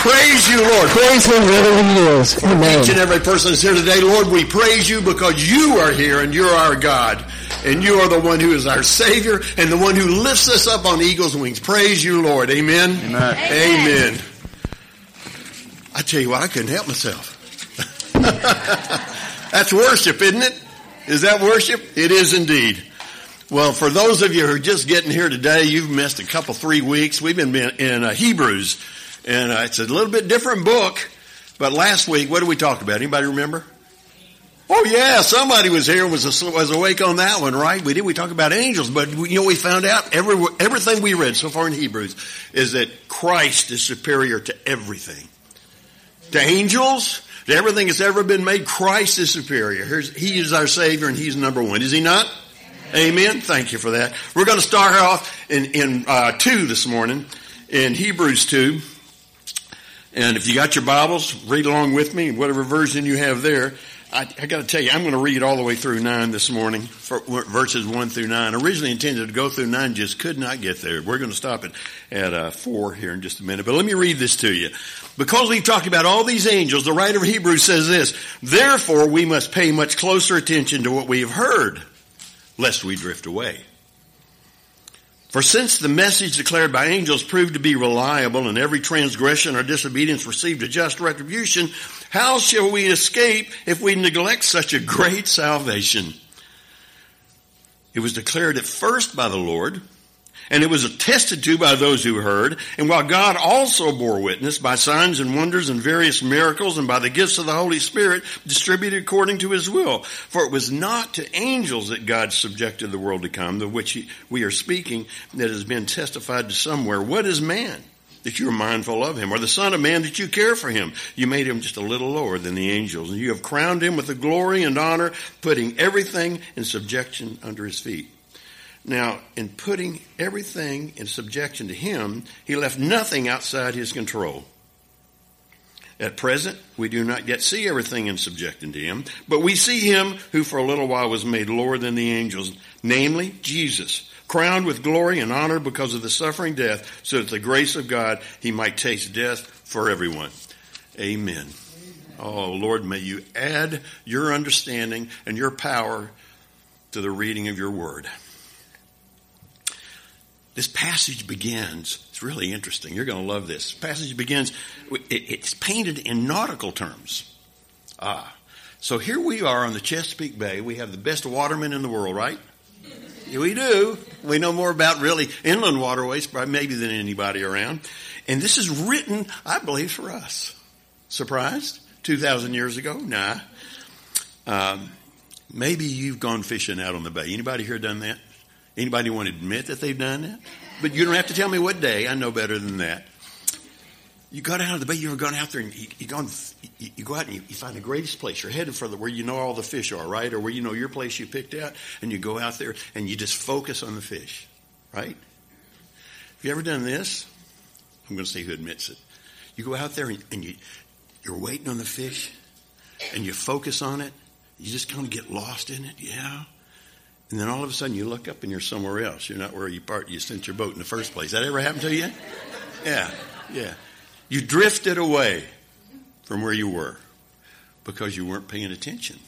Praise you, Lord. Praise Him wherever He is. Amen. Each and every person is here today, Lord, we praise you because you are here and you're our God. And you are the one who is our Savior and the one who lifts us up on eagle's wings. Praise you, Lord. Amen. Amen. Amen. I tell you what, I couldn't help myself. That's worship, isn't it? Is that worship? It is indeed. Well, for those of you who are just getting here today, you've missed a couple, three weeks. We've been in uh, Hebrews, and it's a little bit different book. But last week, what did we talk about? Anybody remember? Oh yeah, somebody was here was was awake on that one, right? We did. We talk about angels, but you know we found out every everything we read so far in Hebrews is that Christ is superior to everything, to angels, to everything that's ever been made. Christ is superior. Here's, he is our Savior, and He's number one. Is He not? Amen. Thank you for that. We're going to start off in, in uh, 2 this morning, in Hebrews 2. And if you got your Bibles, read along with me, whatever version you have there. I, I got to tell you, I'm going to read all the way through 9 this morning, for, verses 1 through 9. Originally intended to go through 9, just could not get there. We're going to stop it at uh, 4 here in just a minute. But let me read this to you. Because we've talked about all these angels, the writer of Hebrews says this, Therefore we must pay much closer attention to what we have heard lest we drift away. For since the message declared by angels proved to be reliable and every transgression or disobedience received a just retribution, how shall we escape if we neglect such a great salvation? It was declared at first by the Lord, and it was attested to by those who heard. And while God also bore witness by signs and wonders and various miracles and by the gifts of the Holy Spirit distributed according to his will. For it was not to angels that God subjected the world to come, of which we are speaking, that has been testified to somewhere. What is man? that you are mindful of him, or the Son of Man that you care for him. You made him just a little lower than the angels, and you have crowned him with the glory and honor, putting everything in subjection under his feet. Now, in putting everything in subjection to him, he left nothing outside his control. At present, we do not yet see everything in subjection to him, but we see him who for a little while was made lower than the angels, namely Jesus, crowned with glory and honor because of the suffering death, so that the grace of God he might taste death for everyone. Amen. Oh, Lord, may you add your understanding and your power to the reading of your word. This passage begins, it's really interesting. You're going to love this. passage begins, it's painted in nautical terms. Ah. So here we are on the Chesapeake Bay. We have the best watermen in the world, right? We do. We know more about really inland waterways, maybe than anybody around. And this is written, I believe, for us. Surprised? 2,000 years ago? Nah. Um, maybe you've gone fishing out on the bay. Anybody here done that? Anybody want to admit that they've done that? But you don't have to tell me what day. I know better than that. You got out of the bay. You ever gone out there and you, you, go, you, you go out and you, you, find the greatest place. You're headed for the, where you know all the fish are, right? Or where you know your place you picked out, and you go out there and you just focus on the fish, right? Have you ever done this? I'm going to say who admits it. You go out there and, and you, you're waiting on the fish, and you focus on it. You just kind of get lost in it, yeah. And then all of a sudden you look up and you're somewhere else. You're not where you part you sent your boat in the first place. That ever happened to you? Yeah, yeah. You drifted away from where you were because you weren't paying attention.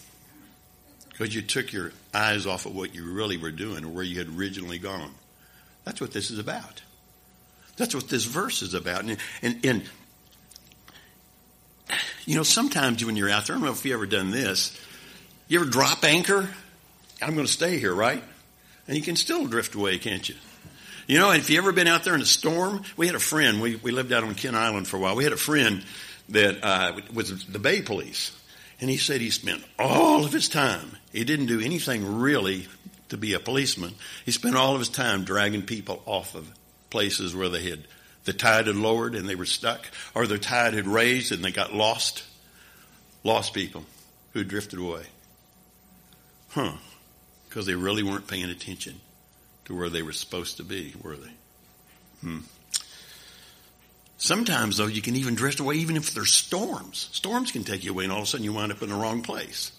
Because you took your eyes off of what you really were doing or where you had originally gone. That's what this is about. That's what this verse is about. And, and, and you know, sometimes when you're out there, I don't know if you ever done this. You ever drop anchor I'm going to stay here, right? And you can still drift away, can't you? You know, if you ever been out there in a storm, we had a friend. We we lived out on Kent Island for a while. We had a friend that uh, was the Bay Police, and he said he spent all of his time. He didn't do anything really to be a policeman. He spent all of his time dragging people off of places where they had the tide had lowered and they were stuck, or the tide had raised and they got lost. Lost people who drifted away. Huh because they really weren't paying attention to where they were supposed to be, were they? Hmm. Sometimes, though, you can even drift away even if there's storms. Storms can take you away, and all of a sudden you wind up in the wrong place.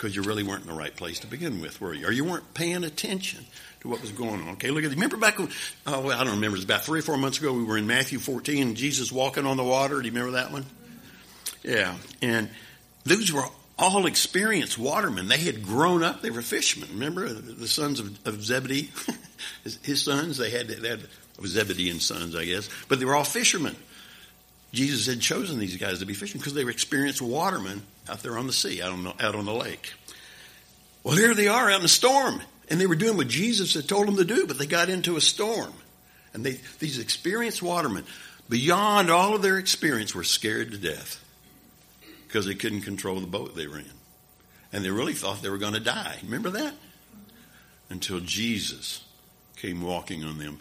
because you really weren't in the right place to begin with, were you? Or you weren't paying attention to what was going on. Okay, look at this. remember back when oh well, I don't remember, it was about three or four months ago we were in Matthew fourteen and Jesus walking on the water. Do you remember that one? Yeah. And those were all experienced watermen. They had grown up, they were fishermen. Remember uh, the sons of, of Zebedee? his, sons, they had, they had Zebedean sons, I guess, but they were all fishermen. Jesus had chosen these guys to be fishermen because they were experienced watermen out there on the sea, out on the, out on the lake. Well, here they are out in a storm, and they were doing what Jesus had told them to do, but they got into a storm. And they, these experienced watermen, beyond all of their experience, were scared to death because they couldn't control the boat they were in. And they really thought they were going to die. Remember that? Until Jesus came walking on them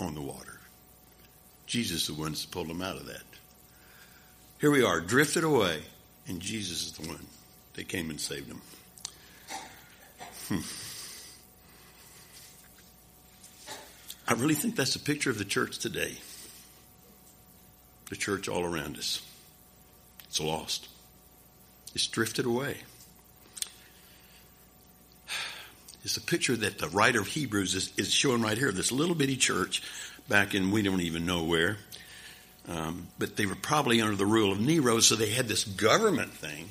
on the water. Jesus is the one that pulled them out of that. Here we are, drifted away, and Jesus is the one that came and saved them. Hmm. I really think that's a picture of the church today. The church all around us. It's lost. It's drifted away. It's a picture that the writer of Hebrews is, is showing right here. This little bitty church back in we don't even know where. Um, but they were probably under the rule of Nero, so they had this government thing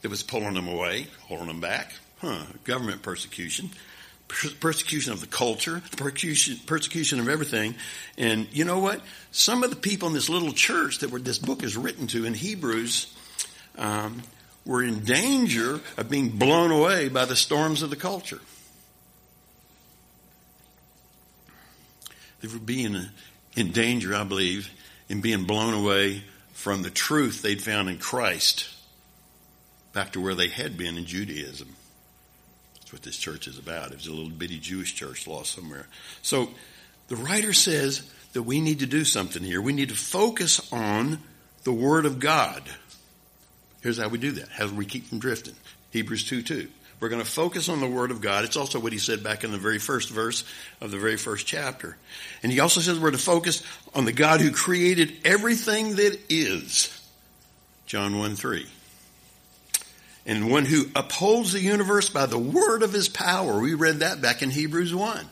that was pulling them away, holding them back. Huh, government persecution. Persecution of the culture, persecution, persecution of everything. And you know what? Some of the people in this little church that were, this book is written to in Hebrews, um, were in danger of being blown away by the storms of the culture. They were being in danger, I believe, in being blown away from the truth they'd found in Christ back to where they had been in Judaism. What this church is about. It was a little bitty Jewish church lost somewhere. So the writer says that we need to do something here. We need to focus on the Word of God. Here's how we do that. How do we keep from drifting? Hebrews 2 2. We're going to focus on the Word of God. It's also what he said back in the very first verse of the very first chapter. And he also says we're to focus on the God who created everything that is. John 1 3. And one who upholds the universe by the word of his power. We read that back in Hebrews 1.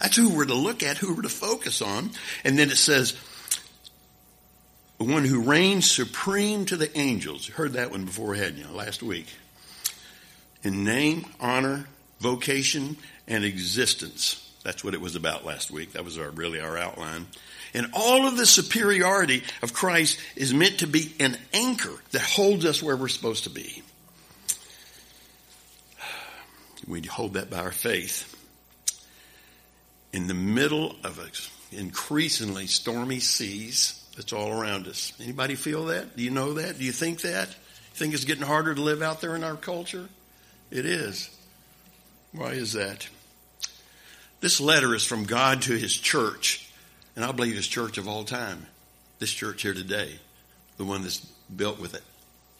That's who we're to look at, who we're to focus on. And then it says, the one who reigns supreme to the angels. You heard that one before, hadn't you, last week? in name, honor, vocation, and existence. That's what it was about last week. That was our, really our outline. And all of the superiority of Christ is meant to be an anchor that holds us where we're supposed to be. We hold that by our faith. In the middle of increasingly stormy seas that's all around us. Anybody feel that? Do you know that? Do you think that? You think it's getting harder to live out there in our culture? It is. Why is that? This letter is from God to His church, and I believe His church of all time. This church here today, the one that's built with it,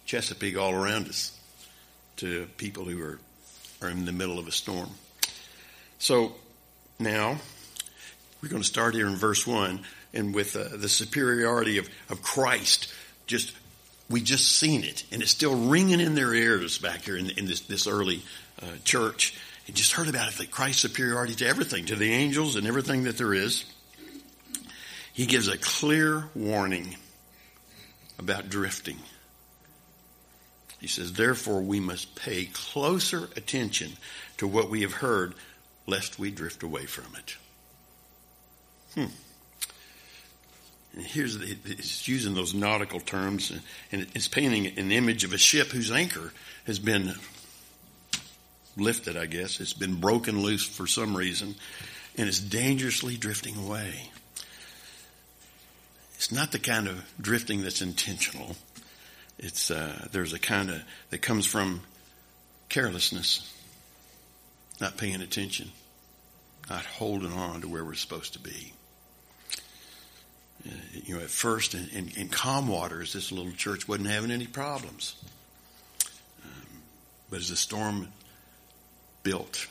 Chesapeake all around us, to people who are, are in the middle of a storm. So now, we're going to start here in verse 1, and with uh, the superiority of, of Christ just we just seen it, and it's still ringing in their ears back here in, in this, this early uh, church. And just heard about it, that Christ's superiority to everything, to the angels and everything that there is. He gives a clear warning about drifting. He says, therefore we must pay closer attention to what we have heard, lest we drift away from it. Hmm. And here's the, it's using those nautical terms, and it's painting an image of a ship whose anchor has been lifted. I guess it's been broken loose for some reason, and it's dangerously drifting away. It's not the kind of drifting that's intentional. It's uh, there's a kind of that comes from carelessness, not paying attention, not holding on to where we're supposed to be you know, at first in, in, in calm waters, this little church wasn't having any problems. Um, but as the storm built,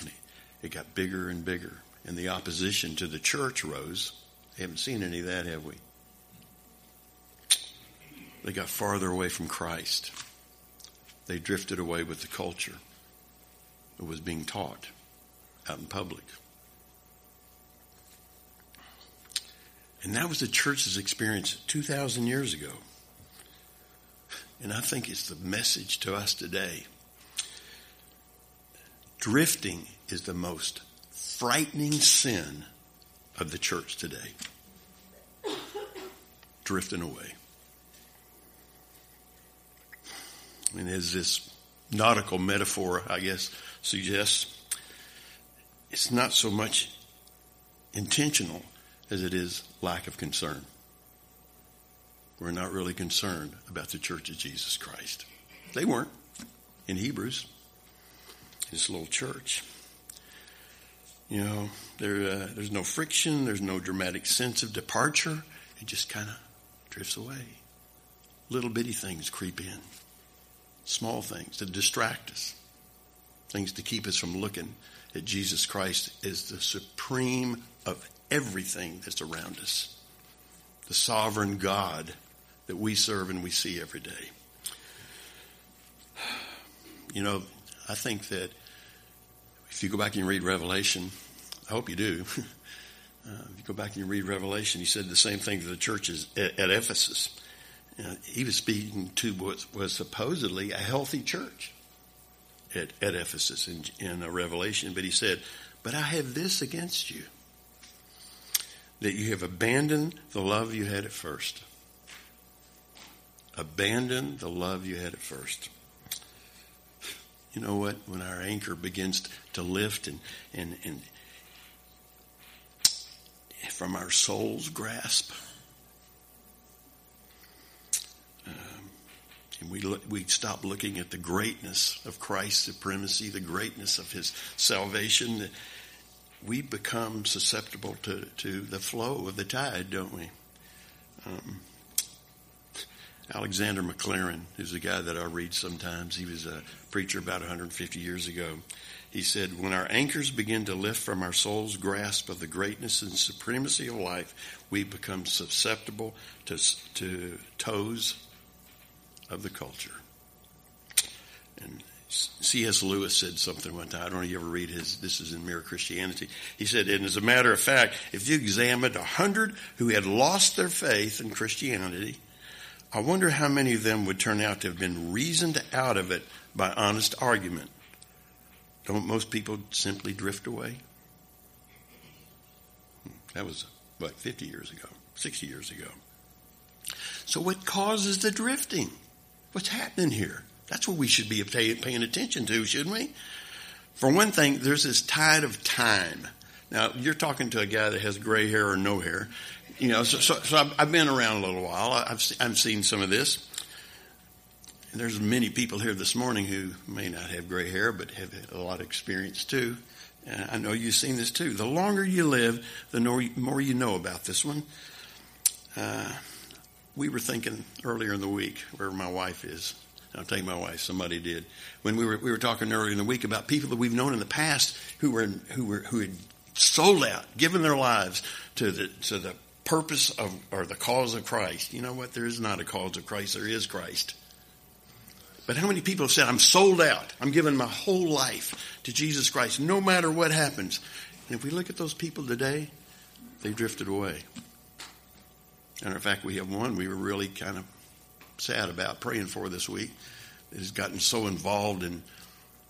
it, it got bigger and bigger, and the opposition to the church rose. Haven't seen any of that, have we? They got farther away from Christ. They drifted away with the culture that was being taught out in public. And that was the church's experience 2,000 years ago. And I think it's the message to us today. Drifting is the most frightening sin of the church today. Drifting away. And as this nautical metaphor, I guess, suggests, it's not so much intentional as it is lack of concern. We're not really concerned about the church of Jesus Christ. They weren't in Hebrews, this little church. You know, there, uh, there's no friction, there's no dramatic sense of departure. It just kind of drifts away. Little bitty things creep in, small things to distract us, things to keep us from looking at Jesus Christ as the supreme of everything that's around us, the sovereign God that we serve and we see every day. You know, I think that if you go back and read Revelation, I hope you do. Uh, if you go back and you read Revelation, he said the same thing to the churches at, at Ephesus. Uh, he was speaking to what was supposedly a healthy church at, at Ephesus in, in a Revelation, but he said, But I have this against you that you have abandoned the love you had at first. Abandon the love you had at first. You know what? When our anchor begins to lift and, and, and from our soul's grasp, and we look, we stop looking at the greatness of Christ's supremacy, the greatness of His salvation, we become susceptible to, to the flow of the tide, don't we? Um, Alexander Maclaren, who's a guy that I read sometimes, he was a preacher about 150 years ago. He said, When our anchors begin to lift from our soul's grasp of the greatness and supremacy of life, we become susceptible to, to toes of the culture. And C.S. Lewis said something one time. I don't know if you ever read his, this is in Mere Christianity. He said, and as a matter of fact, if you examined a hundred who had lost their faith in Christianity, I wonder how many of them would turn out to have been reasoned out of it by honest argument. Don't most people simply drift away? Hmm, that was, what, 50 years ago, 60 years ago. So what causes the drifting? What's happening here? That's what we should be paying attention to, shouldn't we? For one thing, there's this tide of time. Now, you're talking to a guy that has gray hair or no hair. You know, so, so, so I've been around a little while. I've, I've seen some of this. And there's many people here this morning who may not have gray hair, but have a lot of experience too. Uh, I know you've seen this too. The longer you live, the more you know about this one. Uh, we were thinking earlier in the week wherever my wife is. I'll tell you my wife, somebody did. When we were, we were talking earlier in the week about people that we've known in the past who were, who were, who had sold out, given their lives to the, to the purpose of, or the cause of Christ. You know what? There is not a cause of Christ. There is Christ. But how many people have said, I'm sold out. I'm giving my whole life to Jesus Christ, no matter what happens. And if we look at those people today, they've drifted away. And in fact, we have one we were really kind of sad about praying for this week has gotten so involved in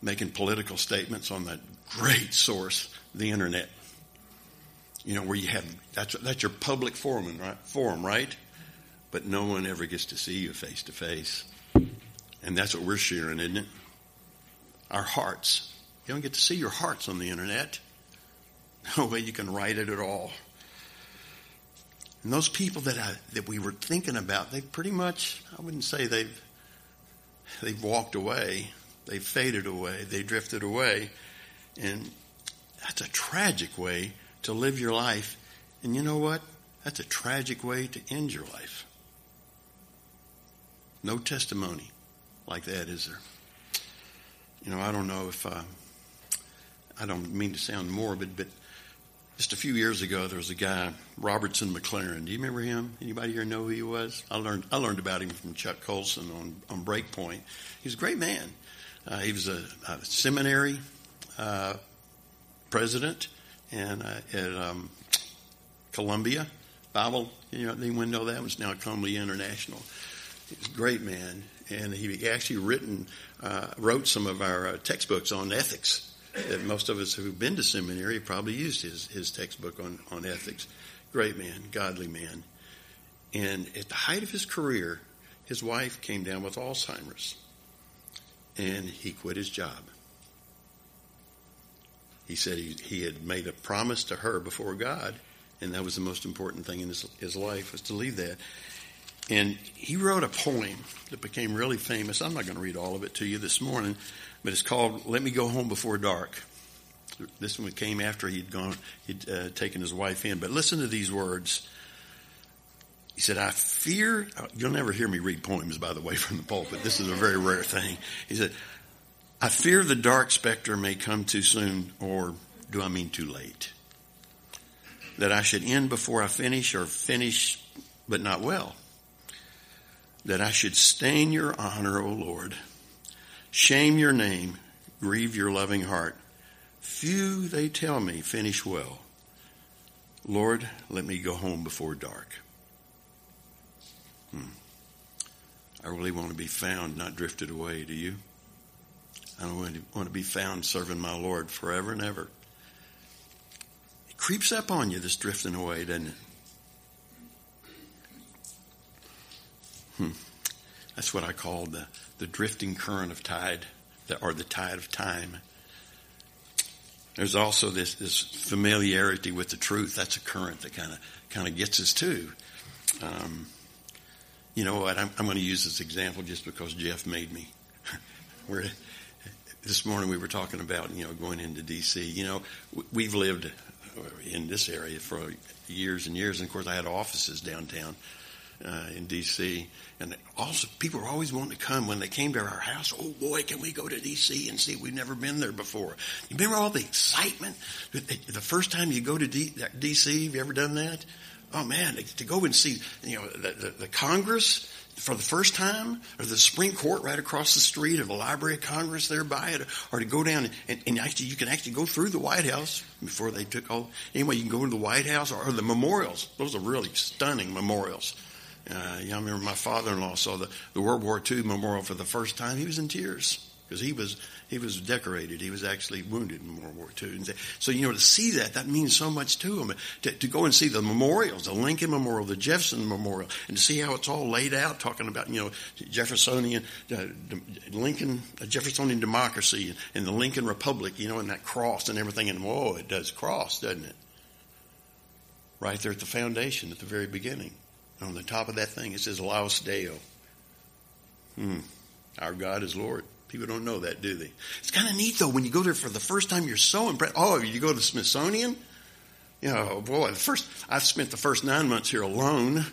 making political statements on that great source, the internet. You know, where you have that's that's your public forum, right? Forum, right? But no one ever gets to see you face to face, and that's what we're sharing, isn't it? Our hearts. You don't get to see your hearts on the internet. No way you can write it at all. And those people that I, that we were thinking about, they pretty much, I wouldn't say they've, they've walked away. They've faded away. They drifted away. And that's a tragic way to live your life. And you know what? That's a tragic way to end your life. No testimony like that, is there? You know, I don't know if, uh, I don't mean to sound morbid, but just a few years ago, there was a guy, Robertson McLaren. Do you remember him? Anybody here know who he was? I learned I learned about him from Chuck Colson on on Breakpoint. He's a great man. Uh, he was a, a seminary uh, president and uh, at um, Columbia Bible. You know, wouldn't know that was now Columbia International. He's a great man, and he actually written uh, wrote some of our uh, textbooks on ethics that most of us who've been to seminary probably used his, his textbook on, on ethics. Great man, godly man. And at the height of his career, his wife came down with Alzheimer's and he quit his job. He said he, he had made a promise to her before God, and that was the most important thing in his, his life was to leave that. And he wrote a poem that became really famous. I'm not going to read all of it to you this morning, but it's called "Let Me Go Home Before Dark." This one came after he'd gone, he'd uh, taken his wife in. But listen to these words. He said, "I fear." You'll never hear me read poems, by the way, from the pulpit. This is a very rare thing. He said, "I fear the dark specter may come too soon, or do I mean too late? That I should end before I finish, or finish but not well." That I should stain your honor, O Lord, shame your name, grieve your loving heart. Few, they tell me, finish well. Lord, let me go home before dark. Hmm. I really want to be found, not drifted away. Do you? I don't want to, want to be found serving my Lord forever and ever. It creeps up on you, this drifting away, doesn't it? Hmm. That's what I call the, the drifting current of tide, or the tide of time. There's also this, this familiarity with the truth. That's a current that kind of kind of gets us too. Um, you know what? I'm, I'm going to use this example just because Jeff made me. we're, this morning we were talking about you know going into D.C. You know we've lived in this area for years and years, and of course I had offices downtown uh, in D.C. And also, people were always wanting to come when they came to our house. Oh boy, can we go to D.C. and see? We've never been there before. You remember all the excitement? The first time you go to D.C., have you ever done that? Oh man, to go and see, you know, the, the, the Congress for the first time, or the Supreme Court right across the street, or the Library of Congress there by it, or to go down and, and actually you can actually go through the White House before they took all. Anyway, you can go to the White House or, or the memorials. Those are really stunning memorials. Uh, I remember my father-in-law saw the, the World War II memorial for the first time. He was in tears because he was he was decorated. He was actually wounded in World War II. And so you know to see that that means so much to him. To, to go and see the memorials, the Lincoln Memorial, the Jefferson Memorial, and to see how it's all laid out, talking about you know Jeffersonian uh, Lincoln uh, Jeffersonian democracy and the Lincoln Republic, you know, and that cross and everything. And whoa, it does cross, doesn't it? Right there at the foundation, at the very beginning. On the top of that thing, it says Laus Deo. Hmm. Our God is Lord. People don't know that, do they? It's kind of neat though. When you go there for the first time, you're so impressed. Oh, you go to the Smithsonian? You know, boy, the first, I've spent the first nine months here alone.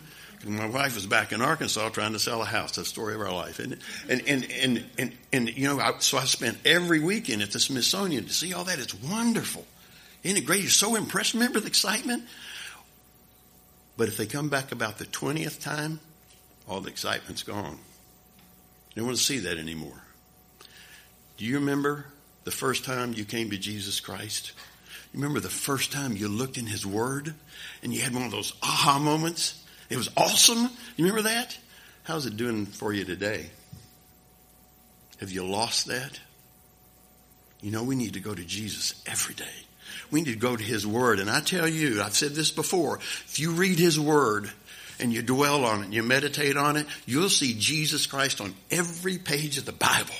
My wife was back in Arkansas trying to sell a house. That's the story of our life, isn't it? And, and, and, and, and you know, I, so I spent every weekend at the Smithsonian to see all that. It's wonderful. Isn't it great? You're so impressed. Remember the excitement? But if they come back about the 20th time, all the excitement's gone. You don't want to see that anymore. Do you remember the first time you came to Jesus Christ? You remember the first time you looked in His Word and you had one of those aha moments? It was awesome. You remember that? How's it doing for you today? Have you lost that? You know, we need to go to Jesus every day. We need to go to His Word. And I tell you, I've said this before, if you read His Word and you dwell on it and you meditate on it, you'll see Jesus Christ on every page of the Bible.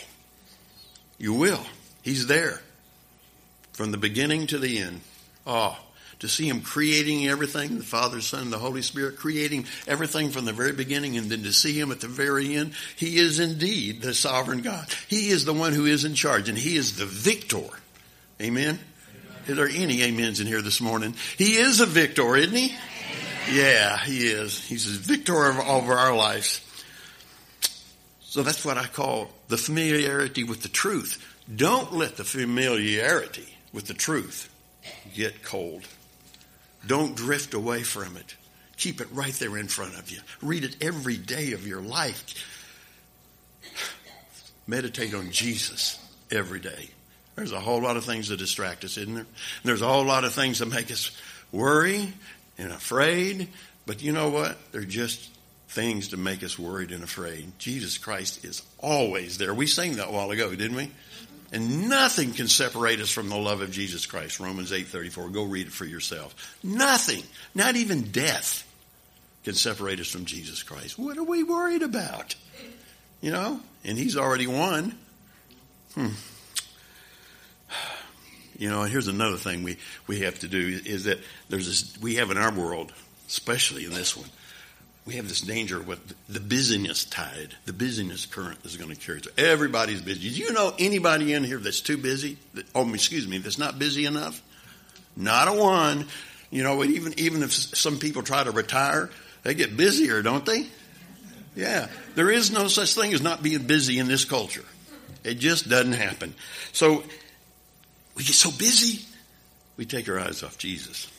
You will. He's there from the beginning to the end. Oh, to see Him creating everything, the Father, Son, and the Holy Spirit, creating everything from the very beginning and then to see Him at the very end. He is indeed the sovereign God. He is the one who is in charge and He is the victor. Amen. Is there any amens in here this morning? He is a victor, isn't he? Yeah, he is. He's a victor over our lives. So that's what I call the familiarity with the truth. Don't let the familiarity with the truth get cold. Don't drift away from it. Keep it right there in front of you. Read it every day of your life. Meditate on Jesus every day. There's a whole lot of things that distract us, isn't there? There's a whole lot of things that make us worry and afraid. But you know what? They're just things to make us worried and afraid. Jesus Christ is always there. We sang that a while ago, didn't we? And nothing can separate us from the love of Jesus Christ. Romans 8:34. Go read it for yourself. Nothing, not even death can separate us from Jesus Christ. What are we worried about? You know, and he's already won. Hmm. You know, here's another thing we, we have to do is that there's this, we have in our world, especially in this one, we have this danger with the busyness tide, the busyness current is going to carry. So everybody's busy. Do you know anybody in here that's too busy? That, oh, excuse me, that's not busy enough? Not a one. You know, even even if some people try to retire, they get busier, don't they? Yeah, there is no such thing as not being busy in this culture. It just doesn't happen. So we get so busy, we take our eyes off Jesus.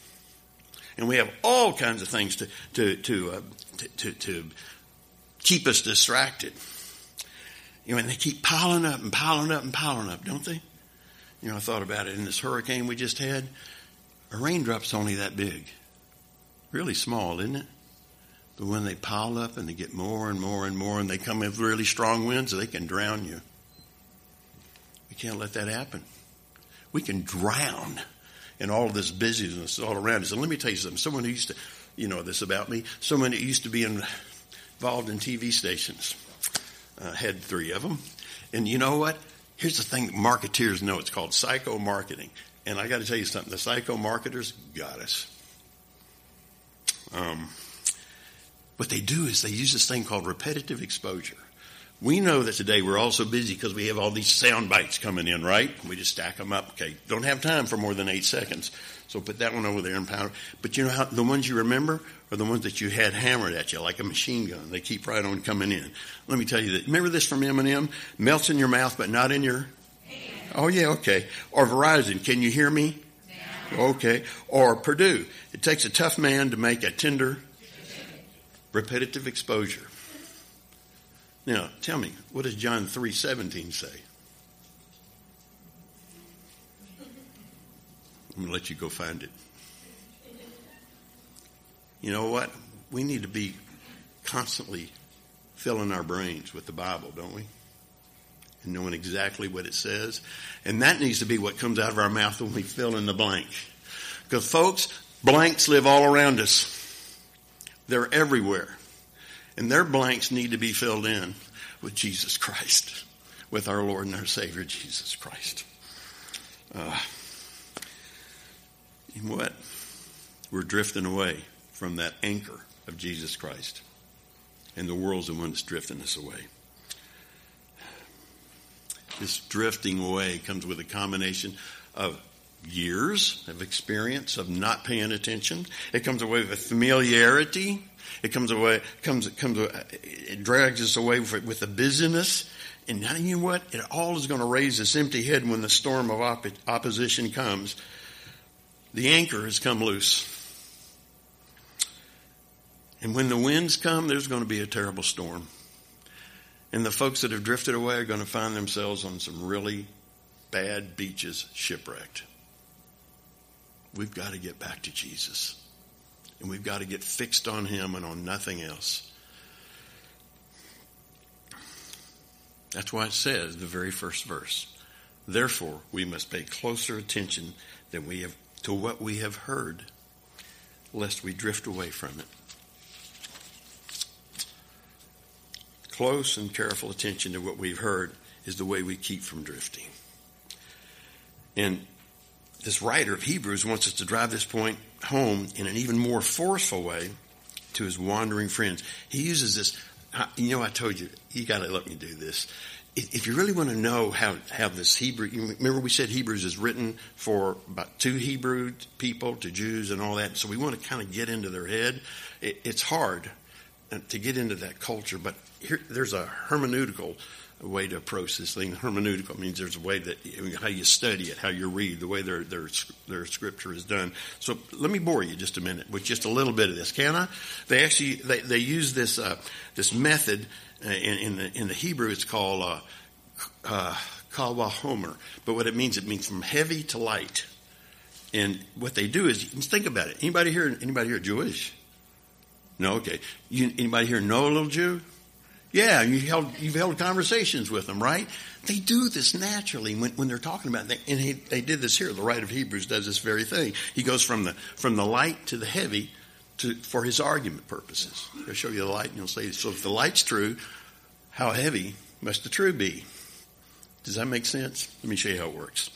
And we have all kinds of things to, to, to, uh, to, to, to keep us distracted. You know, and they keep piling up and piling up and piling up, don't they? You know, I thought about it in this hurricane we just had. A raindrop's only that big. Really small, isn't it? But when they pile up and they get more and more and more and they come with really strong winds, they can drown you. We can't let that happen. We can drown in all of this busyness all around us. And let me tell you something. Someone who used to, you know this about me, someone who used to be involved in TV stations, uh, had three of them. And you know what? Here's the thing that marketeers know. It's called psycho marketing. And I got to tell you something. The psycho marketers got us. Um, what they do is they use this thing called repetitive exposure. We know that today we're all so busy because we have all these sound bites coming in, right? We just stack them up. Okay, don't have time for more than eight seconds. So put that one over there and pound. But you know how the ones you remember are the ones that you had hammered at you like a machine gun. They keep right on coming in. Let me tell you that. Remember this from M&M? Melts in your mouth, but not in your. Oh yeah, okay. Or Verizon. Can you hear me? Okay. Or Perdue. It takes a tough man to make a tender, repetitive exposure. Now, tell me, what does John 3:17 say? I'm going to let you go find it. You know what? We need to be constantly filling our brains with the Bible, don't we? And knowing exactly what it says. And that needs to be what comes out of our mouth when we fill in the blank. Because folks, blanks live all around us. They're everywhere. And their blanks need to be filled in with Jesus Christ, with our Lord and our Savior, Jesus Christ. Uh, what? We're drifting away from that anchor of Jesus Christ. And the world's the one that's drifting us away. This drifting away comes with a combination of years of experience of not paying attention. It comes away with familiarity it comes away, comes, comes, uh, it drags us away with, with the busyness. And now you know what? It all is going to raise this empty head when the storm of op- opposition comes. The anchor has come loose. And when the winds come, there's going to be a terrible storm. And the folks that have drifted away are going to find themselves on some really bad beaches shipwrecked. We've got to get back to Jesus. And we've got to get fixed on Him and on nothing else. That's why it says, the very first verse. Therefore, we must pay closer attention than we have to what we have heard, lest we drift away from it. Close and careful attention to what we've heard is the way we keep from drifting. And this writer of Hebrews wants us to drive this point home in an even more forceful way to his wandering friends. He uses this, you know, I told you, you got to let me do this. If you really want to know how, how this Hebrew, remember we said Hebrews is written for about two Hebrew people, to Jews and all that. So we want to kind of get into their head. It, it's hard to get into that culture, but here, there's a hermeneutical way to approach this thing. Hermeneutical means there's a way that how you study it, how you read, the way their their their scripture is done. So let me bore you just a minute with just a little bit of this, can I? They actually they, they use this uh, this method uh, in, in, the in the Hebrew. It's called uh, uh, Homer, but what it means it means from heavy to light. And what they do is, think about it. Anybody here? Anybody here Jewish? No, okay. You, anybody here know a little Jew? Yeah, you held, you've held conversations with them, right? They do this naturally when, when they're talking about it. And he, they did this here. The writer of Hebrews does this very thing. He goes from the, from the light to the heavy to, for his argument purposes. He'll show you the light and he'll say, so if the light's true, how heavy must the true be? Does that make sense? Let me show you how it works.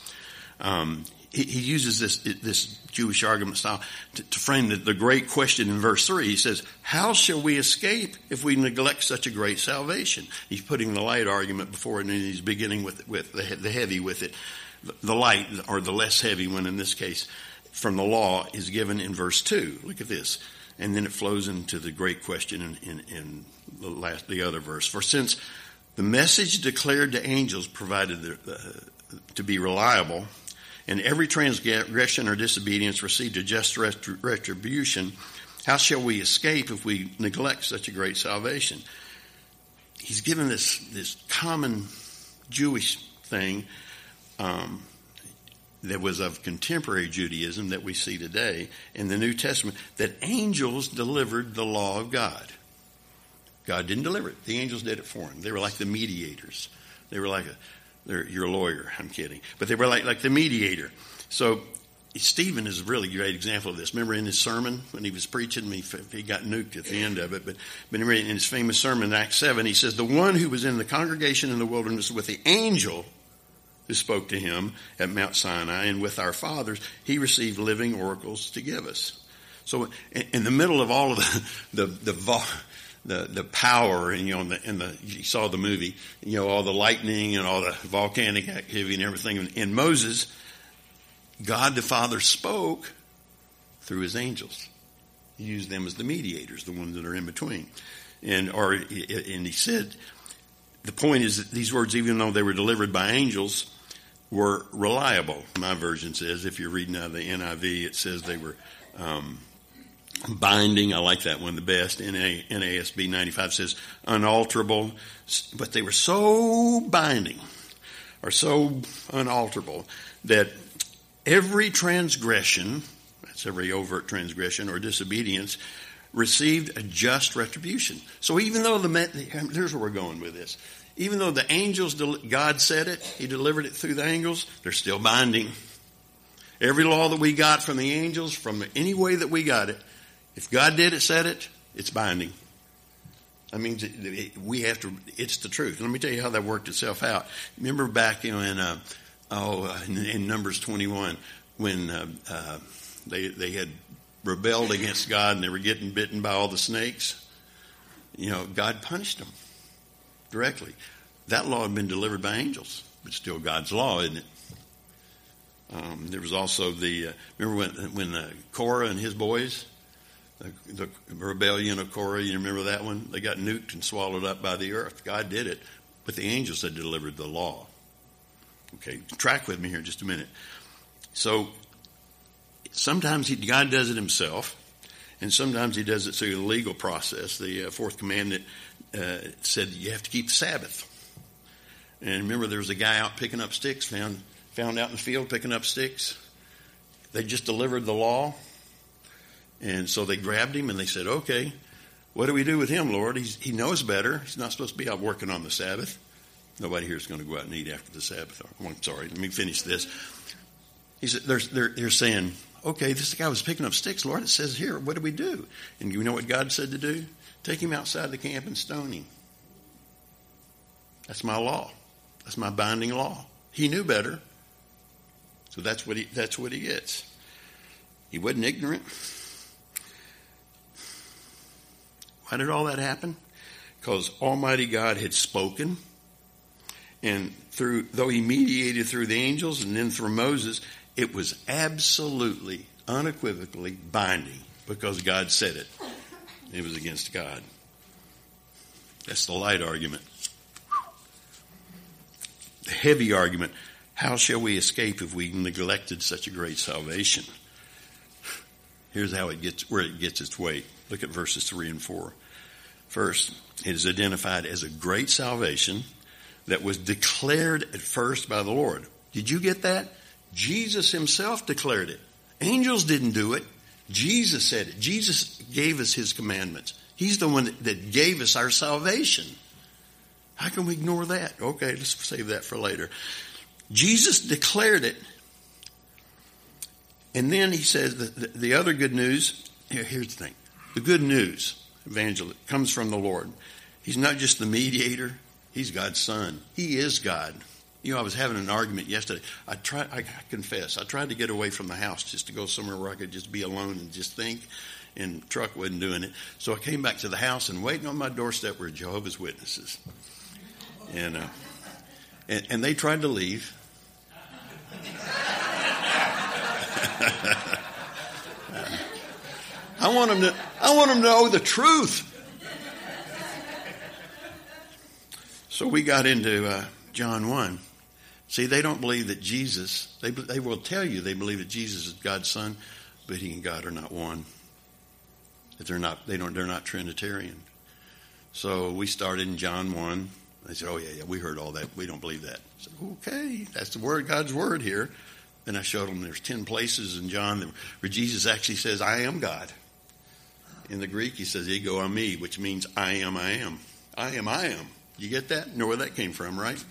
Um, he, he, uses this this Jewish argument style to, to frame the, the, great question in verse three. He says, "How shall we escape if we neglect such a great salvation?" He's putting the light argument before it, and he's beginning with with the, the heavy with it. The, light or the less heavy one in this case from the law is given in verse two. Look at this, and then it flows into the great question in, in, in the last the other verse. For since the message declared to angels provided the, uh, to be reliable and every transgression or disobedience received a just retribution, how shall we escape if we neglect such a great salvation? He's given this, this common Jewish thing um, that was of contemporary Judaism that we see today in the New Testament that angels delivered the law of God. God didn't deliver it. The angels did it for him. They were like the mediators. They were like a, they're, you're lawyer. I'm kidding. But they were like, like the mediator. So Stephen is a really great example of this. Remember in his sermon when he was preaching, he, he got nuked at the end of it. But, but remember in his famous sermon in Acts 7, he says, The one who was in the congregation in the wilderness with the angel who spoke to him at Mount Sinai and with our fathers, he received living oracles to give us. So in, in the middle of all of the, the, the the the power and you know and the, and the you saw the movie you know all the lightning and all the volcanic activity and everything. In Moses God the Father spoke through his angels. He used them as the mediators the ones that are in between. And or and he said the point is that these words even though they were delivered by angels were reliable. My version says if you're reading out of the NIV it says they were um, binding. I like that one the best. NA, NASB 95 says unalterable, but they were so binding or so unalterable that every transgression, that's every overt transgression or disobedience, received a just retribution. So even though the, here's where we're going with this. Even though the angels, God said it, He delivered it through the angels, they're still binding. Every law that we got from the angels, from any way that we got it, if God did it, said it, it's binding. That means we have to. It's the truth. Let me tell you how that worked itself out. Remember back you know, in uh, oh in, in, Numbers twenty one when uh, uh, they they had rebelled against God and they were getting bitten by all the snakes. You know, God punished them directly. That law had been delivered by angels, but still God's law, isn't it? Um, there was also the uh, remember when when uh, Korah and his boys the, rebellion of Korah, you remember that one? They got nuked and swallowed up by the earth. God did it, but the angels had delivered the law. Okay, track with me here just a minute. So sometimes he, God does it himself, and sometimes he does it through the legal process. The uh, fourth commandment uh, said you have to keep the Sabbath. And remember, there was a guy out picking up sticks, found found out in the field picking up sticks. They just delivered the law and so they grabbed him and they said, okay, what do we do with him, Lord? He's, he knows better. He's not supposed to be out working on the Sabbath. Nobody here is going to go out and eat after the Sabbath. Oh, I'm sorry, let me finish this. He said, they're, they're, they're saying, okay, this guy was picking up sticks, Lord. It says here, what do we do? And you know what God said to do? Take him outside the camp and stone him. That's my law. That's my binding law. He knew better. So that's what he, that's what he gets. He wasn't ignorant. How did all that happen? Because Almighty God had spoken, and through though He mediated through the angels and then through Moses, it was absolutely, unequivocally binding because God said it. It was against God. That's the light argument. The heavy argument. How shall we escape if we neglected such a great salvation? Here's how it gets, where it gets its weight. Look at verses three and four. First, it is identified as a great salvation that was declared at first by the Lord. Did you get that? Jesus himself declared it. Angels didn't do it. Jesus said it. Jesus gave us his commandments. He's the one that gave us our salvation. How can we ignore that? Okay, let's save that for later. Jesus declared it. And then he says the, the, the other good news. Here, here's the thing. The good news, evangel, comes from the Lord. He's not just the mediator. He's God's son. He is God. You know, I was having an argument yesterday. I tried, I confess, I tried to get away from the house just to go somewhere where I could just be alone and just think, and truck wasn't doing it. So I came back to the house and waiting on my doorstep were Jehovah's Witnesses. And, uh, and, and they tried to leave. I want them to, I want them to know the truth. So we got into uh, John 1. See, they don't believe that Jesus, they, they will tell you they believe that Jesus is God's son, but he and God are not one. That they're not, they don't, they're not Trinitarian. So we started in John 1. They said, oh yeah, yeah, we heard all that. We don't believe that. I said, okay, that's the word, God's word here. Then I showed them there's 10 places in John where Jesus actually says, I am God. In the Greek, he says, ego eimi, which means I am, I am. I am, I am. You get that? Know where that came from, right?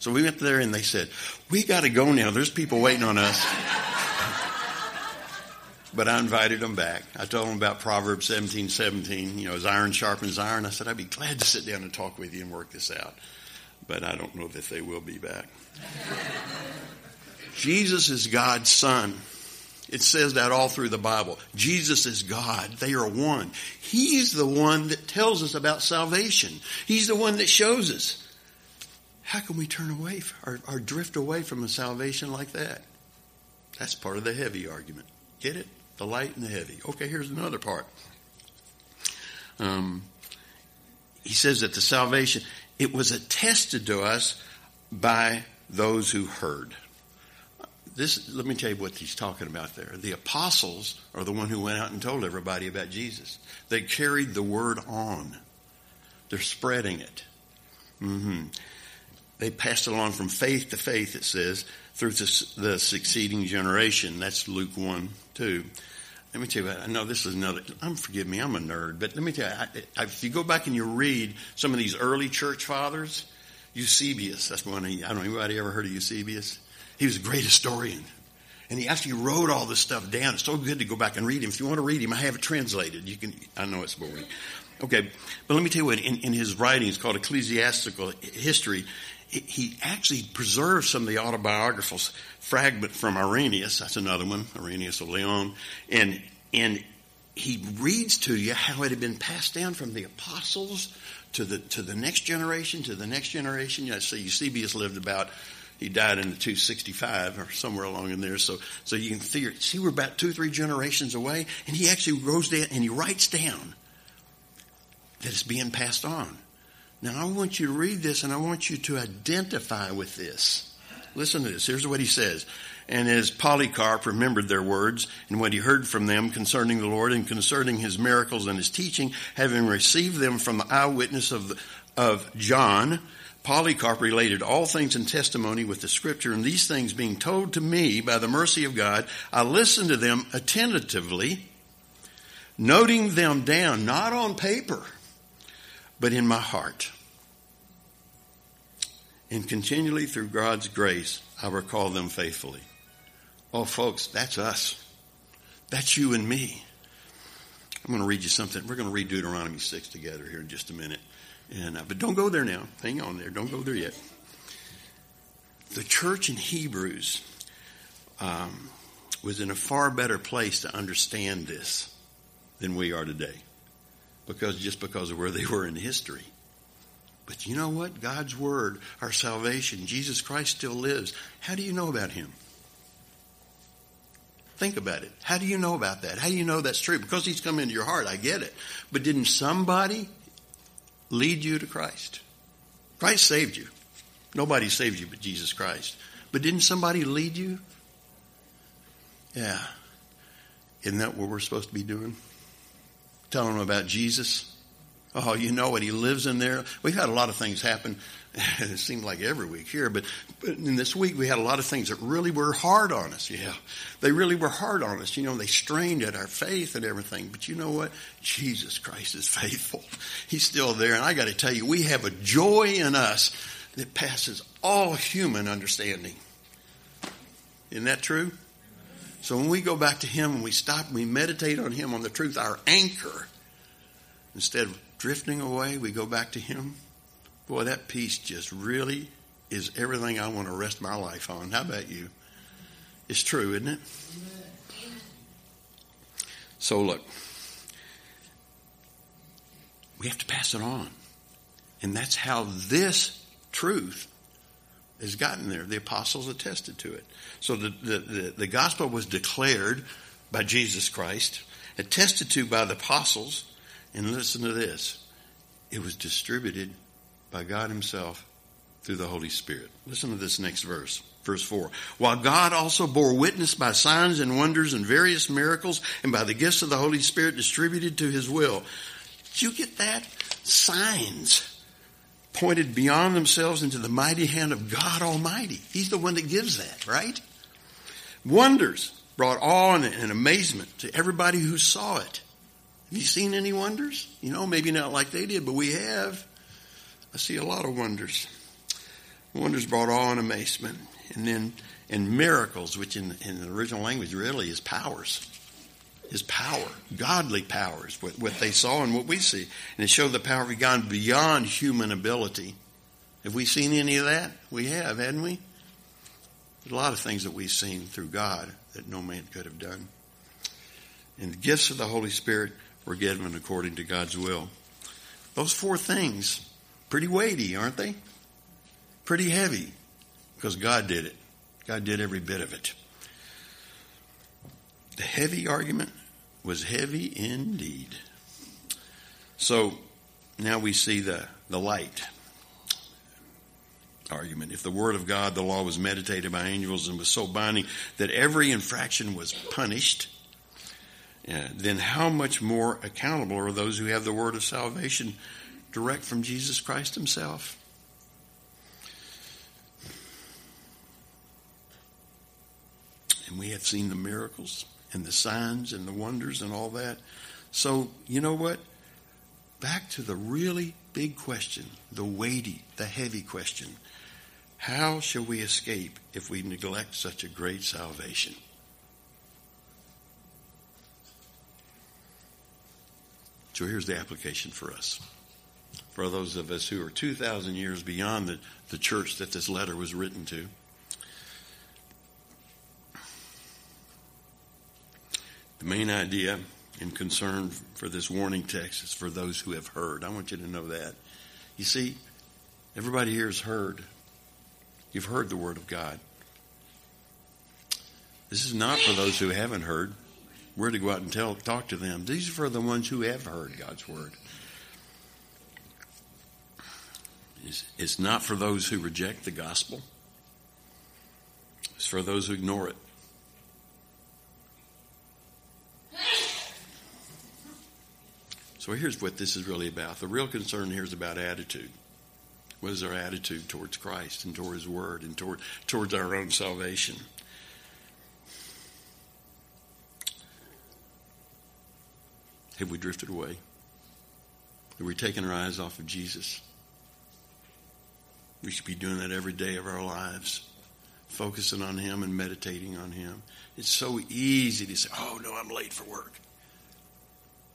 So we went there and they said, we got to go now. There's people waiting on us. but I invited them back. I told them about Proverbs 17, 17, you know, as iron sharpens iron. I said, I'd be glad to sit down and talk with you and work this out. But I don't know that they will be back. Jesus is God's son. It says that all through the Bible. Jesus is God. They are one. He's the one that tells us about salvation. He's the one that shows us. How can we turn away or, or drift away from a salvation like that? That's part of the heavy argument. Get it? The light and the heavy. Okay, here's another part. Um, he says that the salvation, it was attested to us by those who heard. This, let me tell you what he's talking about there. The apostles are the one who went out and told everybody about Jesus. They carried the word on. They're spreading it. Mm-hmm they passed it along from faith to faith, it says, through the succeeding generation. That's Luke 1, 2. Let me tell you I know this is another, I'm forgive me, I'm a nerd, but let me tell you, I, I, if you go back and you read some of these early church fathers, Eusebius, that's one, I don't know, anybody ever heard of Eusebius? He was a great historian. And he actually wrote all this stuff down. It's so good to go back and read him. If you want to read him, I have it translated. You can, I know it's boring. Okay, but let me tell you what, in, in his writings called Ecclesiastical History, he actually preserves some of the autobiographical fragment from Irenaeus. That's another one, Irenaeus of Lyon, and and he reads to you how it had been passed down from the apostles to the to the next generation to the next generation. You so Eusebius lived about. He died in the 265 or somewhere along in there. So, so you can figure, see, we're about two, three generations away. And he actually goes down and he writes down that it's being passed on. Now, I want you to read this and I want you to identify with this. Listen to this. Here's what he says. And as Polycarp remembered their words and what he heard from them concerning the Lord and concerning his miracles and his teaching, having received them from the eyewitness of, of John, Polycarp related all things in testimony with the scripture, and these things being told to me by the mercy of God, I listened to them attentively, noting them down, not on paper but in my heart. And continually through God's grace, I recall them faithfully. Oh, folks, that's us. That's you and me. I'm going to read you something. We're going to read Deuteronomy 6 together here in just a minute. And, uh, but don't go there now. Hang on there. Don't go there yet. The church in Hebrews um, was in a far better place to understand this than we are today because just because of where they were in history. But you know what? God's Word, our salvation, Jesus Christ still lives. How do you know about Him? Think about it. How do you know about that? How do you know that's true? Because He's come into your heart, I get it. But didn't somebody lead you to Christ? Christ saved you. Nobody saved you but Jesus Christ. But didn't somebody lead you? Yeah. Isn't that what we're supposed to be doing? Telling them about Jesus. Oh, you know what? He lives in there. We've had a lot of things happen. It seemed like every week here, but, but in this week we had a lot of things that really were hard on us. Yeah, they really were hard on us. You know, they strained at our faith and everything. But you know what? Jesus Christ is faithful. He's still there. And I got to tell you, we have a joy in us that passes all human understanding. Isn't that true? So when we go back to Him and we stop and we meditate on Him, on the truth, our anchor, instead of drifting away, we go back to Him. Boy, that peace just really is everything I want to rest my life on. How about you? It's true, isn't it? So look, we have to pass it on. And that's how this truth has gotten there. The apostles attested to it. So the, the, the, the gospel was declared by Jesus Christ, attested to by the apostles, and listen to this. It was distributed by God himself through the Holy Spirit. Listen to this next verse. Verse 4. While God also bore witness by signs and wonders and various miracles and by the gifts of the Holy Spirit distributed to his will. Did you get that? Signs pointed beyond themselves into the mighty hand of God Almighty. He's the one that gives that, right? Wonders brought awe and amazement to everybody who saw it. Have you seen any wonders? You know, maybe not like they did, but we have. I see a lot of wonders. Wonders brought awe and amazement. And then, and miracles, which in, in the original language really is powers. Is power, godly powers, what, what they saw and what we see. And it showed the power of God beyond human ability. Have we seen any of that? We have, hadn't we? There's a lot of things that we've seen through God that no man could have done. And the gifts of the Holy Spirit were given according to God's will. Those four things, pretty weighty, aren't they? Pretty heavy, because God did it. God did every bit of it. The heavy argument was heavy indeed. So now we see the, the light argument. If the Word of God, the law, was meditated by angels and was so binding that every infraction was punished, Uh, then how much more accountable are those who have the Word of salvation direct from Jesus Christ Himself? And we have seen the miracles and the signs and the wonders and all that. So, you know what? Back to the really big question, the weighty, the heavy question. How shall we escape if we neglect such a great salvation? So here's the application for us. For those of us who are 2,000 years beyond the, the church that this letter was written to, The main idea and concern for this warning text is for those who have heard. I want you to know that. You see, everybody here has heard. You've heard the Word of God. This is not for those who haven't heard. We're to go out and tell, talk to them. These are for the ones who have heard God's Word. It's, it's not for those who reject the gospel. It's for those who ignore it. So here's what this is really about. The real concern here is about attitude. What is our attitude towards Christ and toward His Word and toward towards our own salvation? Have we drifted away? Have we taken our eyes off of Jesus? We should be doing that every day of our lives, focusing on Him and meditating on Him. It's so easy to say, oh, no, I'm late for work.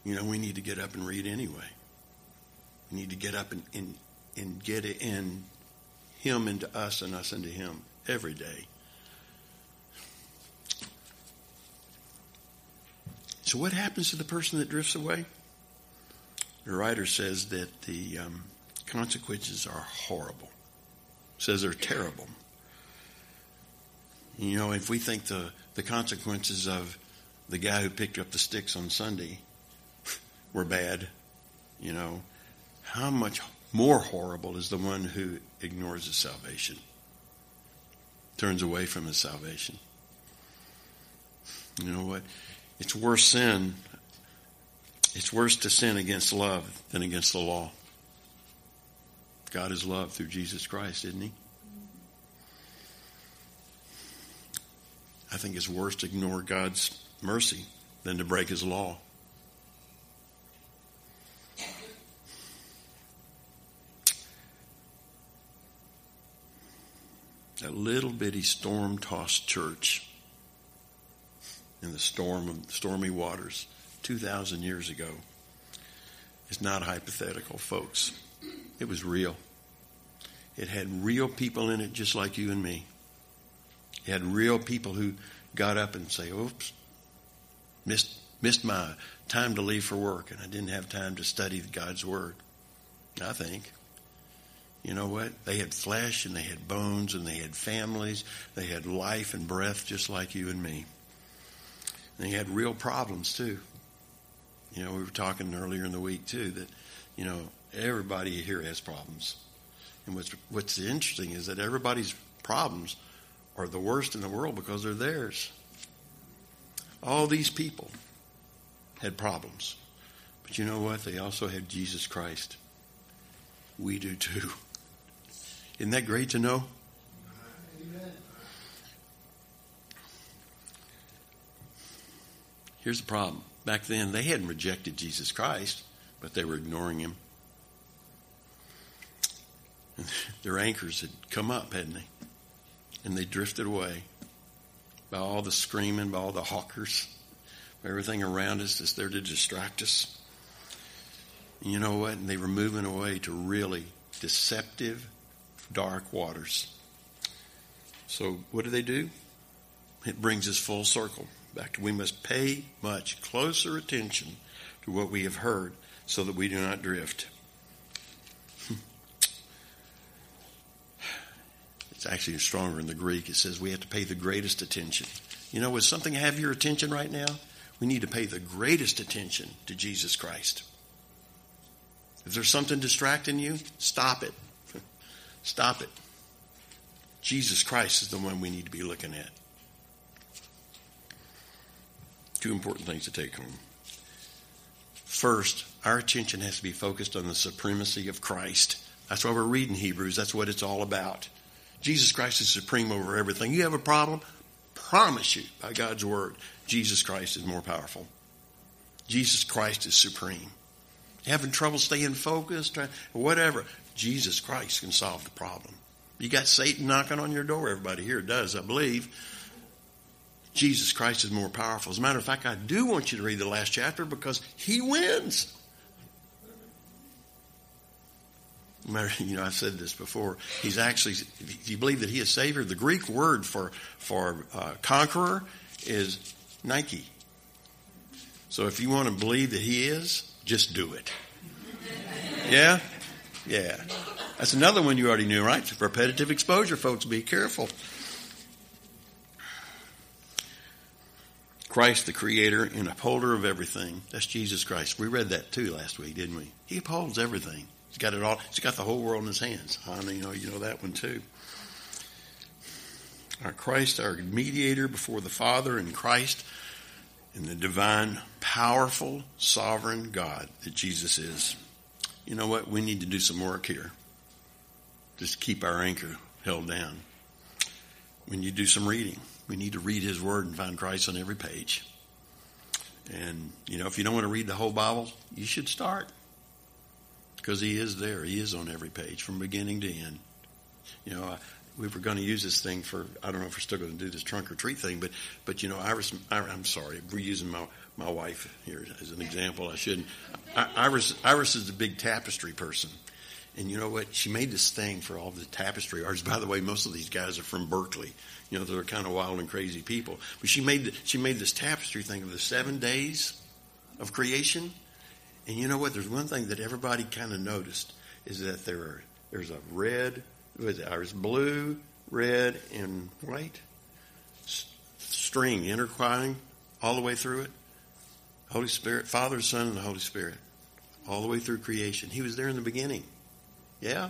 You know, we need to get up and read anyway. We need to get up and, and, and get in Him into us and us into Him every day. So, what happens to the person that drifts away? The writer says that the um, consequences are horrible. Says they're terrible. You know, if we think the, the consequences of the guy who picked up the sticks on Sunday were bad, you know, how much more horrible is the one who ignores his salvation, turns away from his salvation. You know what? It's worse sin. It's worse to sin against love than against the law. God is love through Jesus Christ, isn't he? I think it's worse to ignore God's mercy than to break his law. That little bitty storm tossed church in the storm of stormy waters 2,000 years ago is not hypothetical, folks. It was real. It had real people in it just like you and me. It had real people who got up and say, oops, missed, missed my time to leave for work and I didn't have time to study God's Word. I think. You know what? They had flesh and they had bones and they had families. They had life and breath just like you and me. And they had real problems too. You know, we were talking earlier in the week too that, you know, everybody here has problems. And what's what's interesting is that everybody's problems are the worst in the world because they're theirs. All these people had problems. But you know what? They also had Jesus Christ. We do too. Isn't that great to know? Here's the problem. Back then, they hadn't rejected Jesus Christ, but they were ignoring him. Their anchors had come up, hadn't they? And they drifted away by all the screaming, by all the hawkers, by everything around us that's there to distract us. And you know what? And they were moving away to really deceptive, dark waters. So what do they do? It brings us full circle back we must pay much closer attention to what we have heard so that we do not drift. Hmm. It's actually stronger in the Greek. It says we have to pay the greatest attention. You know, would something have your attention right now? We need to pay the greatest attention to Jesus Christ. If there's something distracting you, stop it. Stop it. Jesus Christ is the one we need to be looking at. Two important things to take home. First, our attention has to be focused on the supremacy of Christ. That's why we're reading Hebrews. That's what it's all about. Jesus Christ is supreme over everything. You have a problem? Promise you by God's word, Jesus Christ is more powerful. Jesus Christ is supreme. Having trouble staying focused, whatever. Jesus Christ can solve the problem. You got Satan knocking on your door. Everybody here does, I believe. Jesus Christ is more powerful. As a matter of fact, I do want you to read the last chapter because he wins. you know, I've said this before. He's actually, if you believe that he is Savior, the Greek word for for uh, conqueror is Nike. So if you want to believe that he is, just do it. Yeah, yeah. That's another one you already knew, right? Repetitive exposure, folks. Be careful. Christ, the creator and upholder of everything. That's Jesus Christ. We read that too last week, didn't we? He upholds everything. He's got it all. He's got the whole world in his hands. I know you know, you know that one too. Our Christ, our mediator before the Father and Christ and the divine, powerful, sovereign God that Jesus is. You know what? We need to do some work here. Just keep our anchor held down. When you do some reading. We need to read His Word and find Christ on every page. And, you know, if you don't want to read the whole Bible, you should start because he is there. He is on every page from beginning to end. You know, I, we were going to use this thing for I don't know if we're still going to do this trunk or treat thing, but but you know, Iris, I'm sorry, we're using my my wife here as an example. I shouldn't. Iris Iris is a big tapestry person. And you know what? She made this thing for all the tapestry artists. By the way, most of these guys are from Berkeley. You know, they're kind of wild and crazy people. But she made she made this tapestry thing of the seven days of creation. And you know what? There's one thing that everybody kind of noticed is that there are, there's a red, there's blue, red, and white string intertwining all the way through it. Holy Spirit, Father, Son, and the Holy Spirit. all the way through creation. He was there in the beginning. Yeah,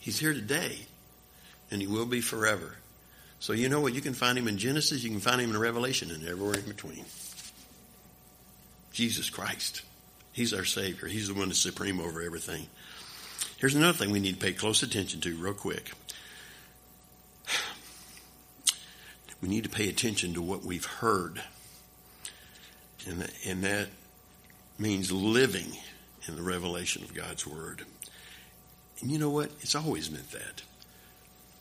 he's here today, and he will be forever. So you know what? You can find him in Genesis, you can find him in Revelation, and everywhere in between. Jesus Christ. He's our Savior. He's the one that's supreme over everything. Here's another thing we need to pay close attention to, real quick. We need to pay attention to what we've heard. And, and that means living in the revelation of God's Word. And you know what? It's always meant that.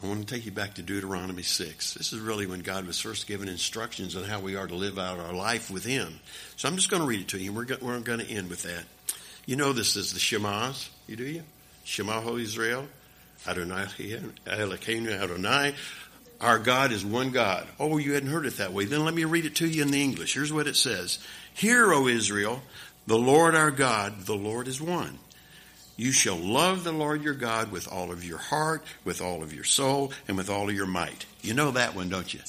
I want to take you back to Deuteronomy 6. This is really when God was first given instructions on how we are to live out our life with Him. So I'm just going to read it to you. We're, go- we're going to end with that. You know this is the Shema's. You do you? Shema Ho Israel. Adonai Elokeinu Adonai. Our God is one God. Oh, you hadn't heard it that way. Then let me read it to you in the English. Here's what it says. Hear, O Israel, the Lord our God, the Lord is one. You shall love the Lord your God with all of your heart, with all of your soul, and with all of your might. You know that one, don't you?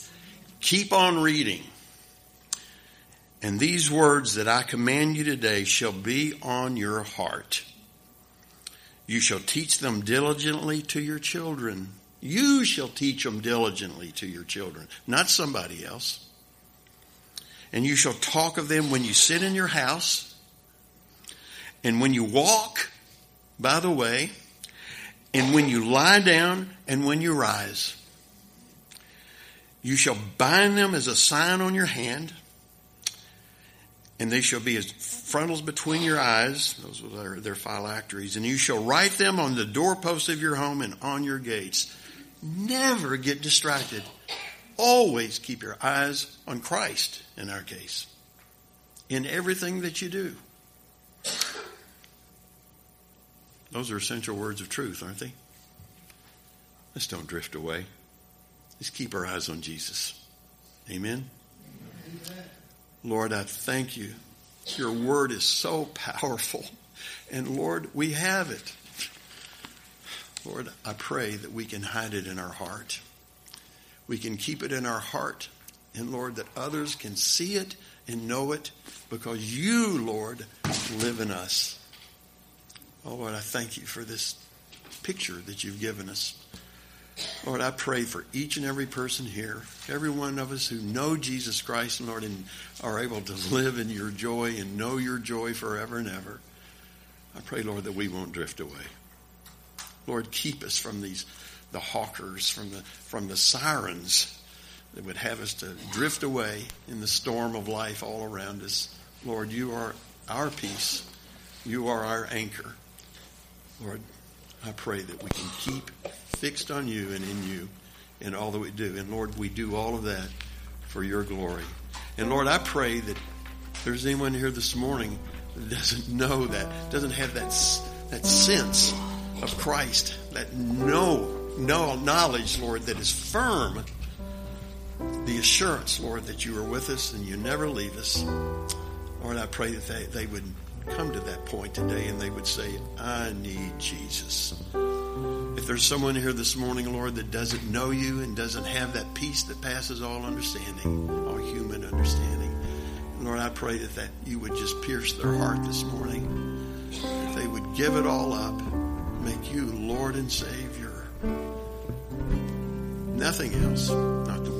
Keep on reading. And these words that I command you today shall be on your heart. You shall teach them diligently to your children. You shall teach them diligently to your children, not somebody else. And you shall talk of them when you sit in your house and when you walk by the way, and when you lie down and when you rise. You shall bind them as a sign on your hand, and they shall be as frontals between your eyes. Those are their, their phylacteries. And you shall write them on the doorposts of your home and on your gates. Never get distracted. Always keep your eyes on Christ, in our case, in everything that you do. Those are essential words of truth, aren't they? Let's don't drift away. Let's keep our eyes on Jesus. Amen. Amen. Lord, I thank you. Your word is so powerful. And Lord, we have it. Lord, I pray that we can hide it in our heart. We can keep it in our heart. And Lord, that others can see it and know it because you, Lord, live in us. Oh, Lord, I thank you for this picture that you've given us. Lord, I pray for each and every person here, every one of us who know Jesus Christ, Lord, and are able to live in your joy and know your joy forever and ever. I pray, Lord, that we won't drift away. Lord, keep us from these, the hawkers, from the, from the sirens that would have us to drift away in the storm of life all around us. Lord, you are our peace. You are our anchor. Lord, I pray that we can keep fixed on you and in you in all that we do. And Lord, we do all of that for your glory. And Lord, I pray that there's anyone here this morning that doesn't know that, doesn't have that, that sense of Christ, that know, know knowledge, Lord, that is firm. The assurance, Lord, that you are with us and you never leave us. Lord, I pray that they, they would come to that point today and they would say, I need Jesus. If there's someone here this morning, Lord, that doesn't know you and doesn't have that peace that passes all understanding, all human understanding, Lord, I pray that, that you would just pierce their heart this morning. If they would give it all up, make you Lord and Savior. Nothing else.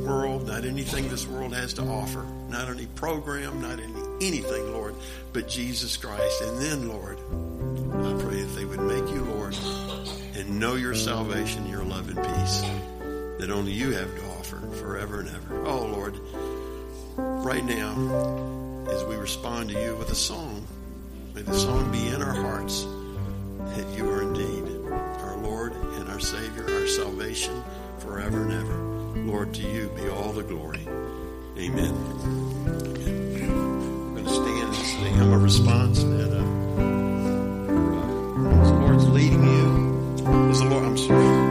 World, not anything this world has to offer, not any program, not any anything, Lord, but Jesus Christ. And then, Lord, I pray that they would make you Lord and know your salvation, your love and peace that only you have to offer forever and ever. Oh, Lord, right now, as we respond to you with a song, may the song be in our hearts that you are indeed our Lord and our Savior, our salvation forever and ever. Lord, to you be all the glory. Amen. Amen. We're going to stand and sing hymn a response that uh, uh, the Lord's leading you. Is the Lord, I'm sorry.